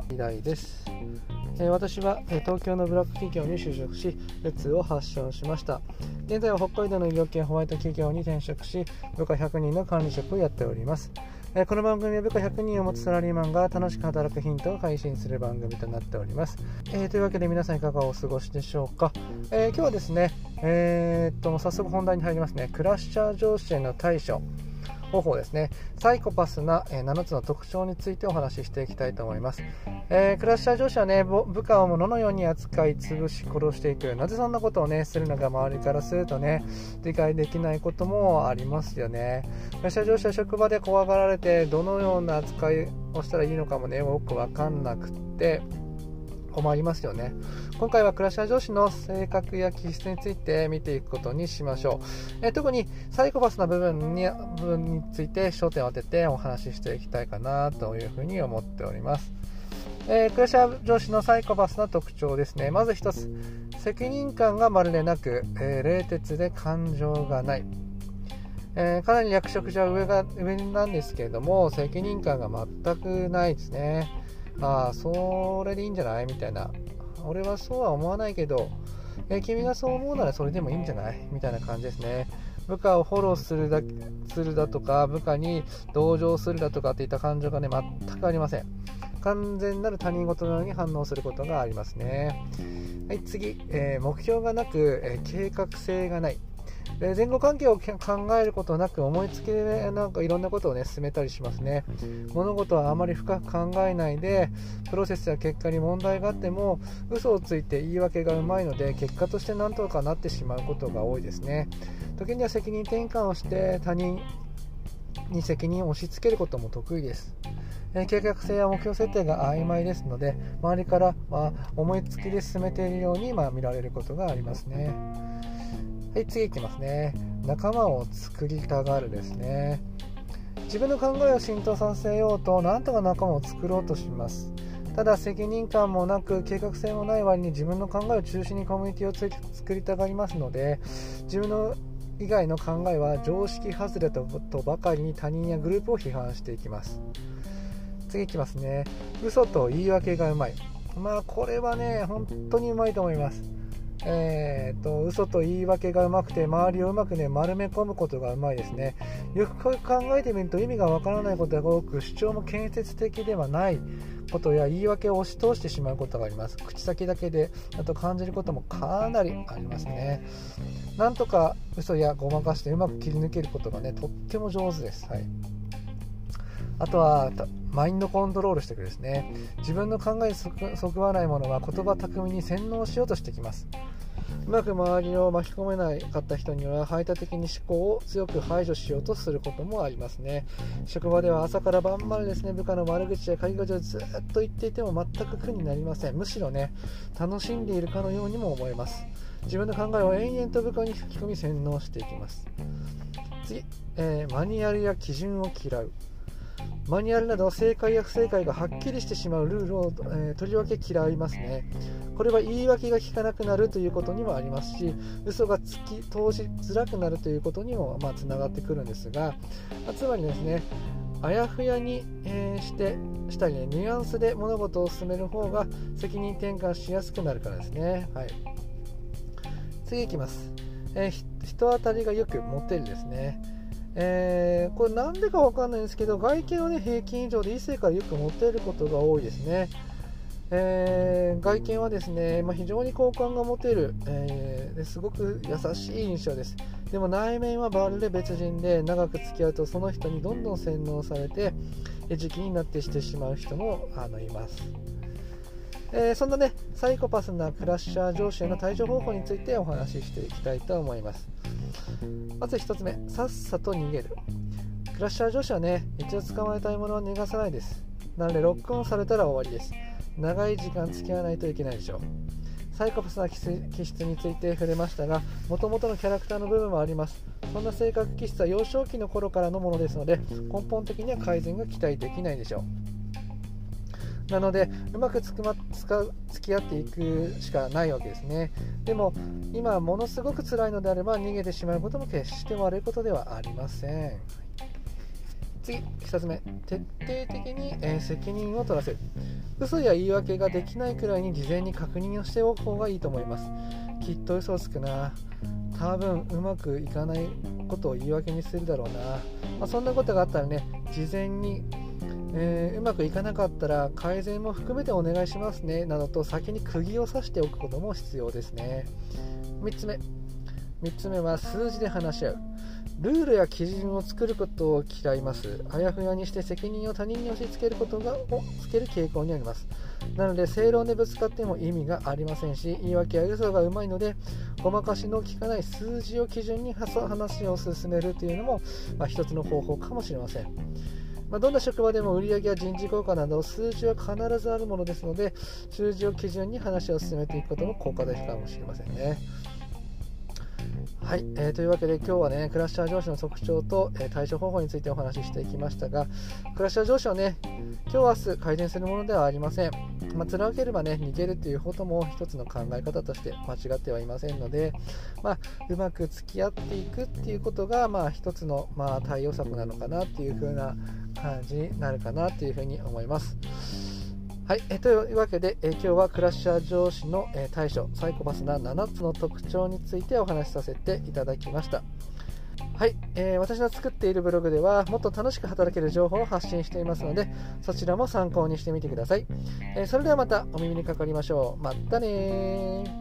は依頼です、えー、私は、えー、東京のブラック企業に就職しうつを発症しました。現在は北海道の医療系ホワイト企業に転職し部下100人の管理職をやっております。えこの番組は部下100人を持つサラリーマンが楽しく働くヒントを配信する番組となっております、えー、というわけで皆さんいかがお過ごしでしょうか、えー、今日はですねえ、っと早速本題に入りますね。クラッシャー上司への対処。方法ですね。サイコパスな、え7つの特徴についてお話ししていきたいと思います、えー、クラッシャー上司はね部下を物のように扱い潰し殺していく。なぜそんなことをねするのか周りからするとね理解できないこともありますよね。クラッシャー上司は職場で怖がられてどのような扱いをしたらいいのかもねよく分かんなくって。困りますよね。今回はクラッシャー上司の性格や気質について見ていくことにしましょう、え特にサイコパスな部分に部分について焦点を当ててお話ししていきたいかなというふうに思っております。えー、クラシャー上司のサイコパスな特徴ですね。まず1つ責任感がまるでなく、えー、冷徹で感情がない。えー、かなり役職じゃ上が上なんですけれども責任感が全くないですね。ああそれでいいんじゃない？みたいな。俺はそうは思わないけど、えー、君がそう思うならそれでもいいんじゃない？みたいな感じですね。部下をフォローするだするだとか部下に同情するだとかっていった感情がね全くありません。完全なる他人事のように反応することがありますね。はい次、えー、目標がなく、えー、計画性がない。で前後関係を考えることなく思いつきでなんかいろんなことをね進めたりしますね。物事はあまり深く考えないでプロセスや結果に問題があっても嘘をついて言い訳がうまいので結果として何とかなってしまうことが多いですね。時には責任転換をして他人に責任を押し付けることも得意です。え計画性や目標設定が曖昧ですので周りから、まあ、思いつきで進めているように、まあ、見られることがありますね。はい次いきますね。仲間を作りたがるですね。自分の考えを浸透させようと何とか仲間を作ろうとします。ただ責任感もなく計画性もない割に自分の考えを中心にコミュニティを作りたがりますので自分の以外の考えは常識外れとばかりに他人やグループを批判していきます。次いきますね。嘘と言い訳がうまい。まあこれはね本当にうまいと思います。えーと、嘘と言い訳がうまくて周りをうまくね丸め込むことがうまいですね。よく考えてみると意味がわからないことが多く主張も建設的ではないことや言い訳を押し通してしまうことがあります。口先だけであと感じることもかなりありますね。なんとか嘘やごまかしてうまく切り抜けることがねとっても上手です、はい、あとはマインドコントロールしてくるですね。自分の考えにそぐわないものは言葉巧みに洗脳しようとしてきます。うまく周りを巻き込めなかった人には排他的に思考を強く排除しようとすることもありますね。職場では朝から晩までですね部下の悪口や陰口をずっと言っていても全く苦になりません。むしろね楽しんでいるかのようにも思えます。自分の考えを延々と部下に吹き込み洗脳していきます。次、えー、マニュアルや基準を嫌う。マニュアルなど正解や不正解がはっきりしてしまうルールを、えー、とりわけ嫌いますね。これは言い訳が効かなくなるということにもありますし嘘がつき通しづらくなるということにもまあつながってくるんですが、ま、つまりですねあやふやに、えー、してしたりねニュアンスで物事を進める方が責任転換しやすくなるからですね、はい、次いきます、えー、人当たりがよくモテるですね。えー、これなんでかわかんないんですけど外見はね平均以上で異性からよくモテることが多いですね、えー、外見はですね、まあ、非常に好感が持てる、えー、すごく優しい印象です。でも内面はバールで別人で長く付き合うとその人にどんどん洗脳されて餌食になってしてしまう人もあのいます。えー、そんなねサイコパスなクラッシャー上司への対処方法についてお話ししていきたいと思います。まず1つ目さっさと逃げる。クラッシャー上司はね一度捕まえたいものは逃がさないです。なのでロックオンされたら終わりです。長い時間付き合わないといけないでしょう。サイコパスな気質について触れましたがもともとのキャラクターの部分もあります。そんな性格気質は幼少期の頃からのものですので根本的には改善が期待できないでしょう。なのでうまくつくま使う付き合っていくしかないわけですね。でも今ものすごく辛いのであれば逃げてしまうことも決して悪いことではありません。次2つ目。徹底的に、えー、責任を取らせる。嘘や言い訳ができないくらいに事前に確認をしておく方がいいと思います。きっと嘘をつくな。多分うまくいかないことを言い訳にするだろうな、まあ、そんなことがあったらね事前に、えー、うまくいかなかったら改善も含めてお願いしますね。などと先に釘を刺しておくことも必要ですね。3つ目。3つ目は数字で話し合うルールや基準を作ることを嫌います。あやふやにして責任を他人に押し付けることがをつける傾向にあります。なので、正論でぶつかっても意味がありませんし、言い訳や嘘がうまいので、ごまかしの効かない数字を基準に話を進めるというのも、まあ、一つの方法かもしれません。まあ、どんな職場でも売上や人事効果など数字は必ずあるものですので数字を基準に話を進めていくことも効果的かもしれませんね。はい、えー、というわけで今日はねクラッシャー上司の特徴と、えー、対処方法についてお話ししていきましたがクラッシャー上司はね今日明日改善するものではありません、まあ、貫ければね逃げるということも一つの考え方として間違ってはいませんので、まあ、うまく付き合っていくっていうことが、まあ、一つの、まあ、対応策なのかなっていう風な感じになるかなというふうに思います。はい、えというわけで、え今日はクラッシャー上司の、え対処サイコパスな7つの特徴についてお話しさせていただきました。はい、えー、私の作っているブログではもっと楽しく働ける情報を発信していますのでそちらも参考にしてみてください、えー、それではまたお耳にかかりましょう。またね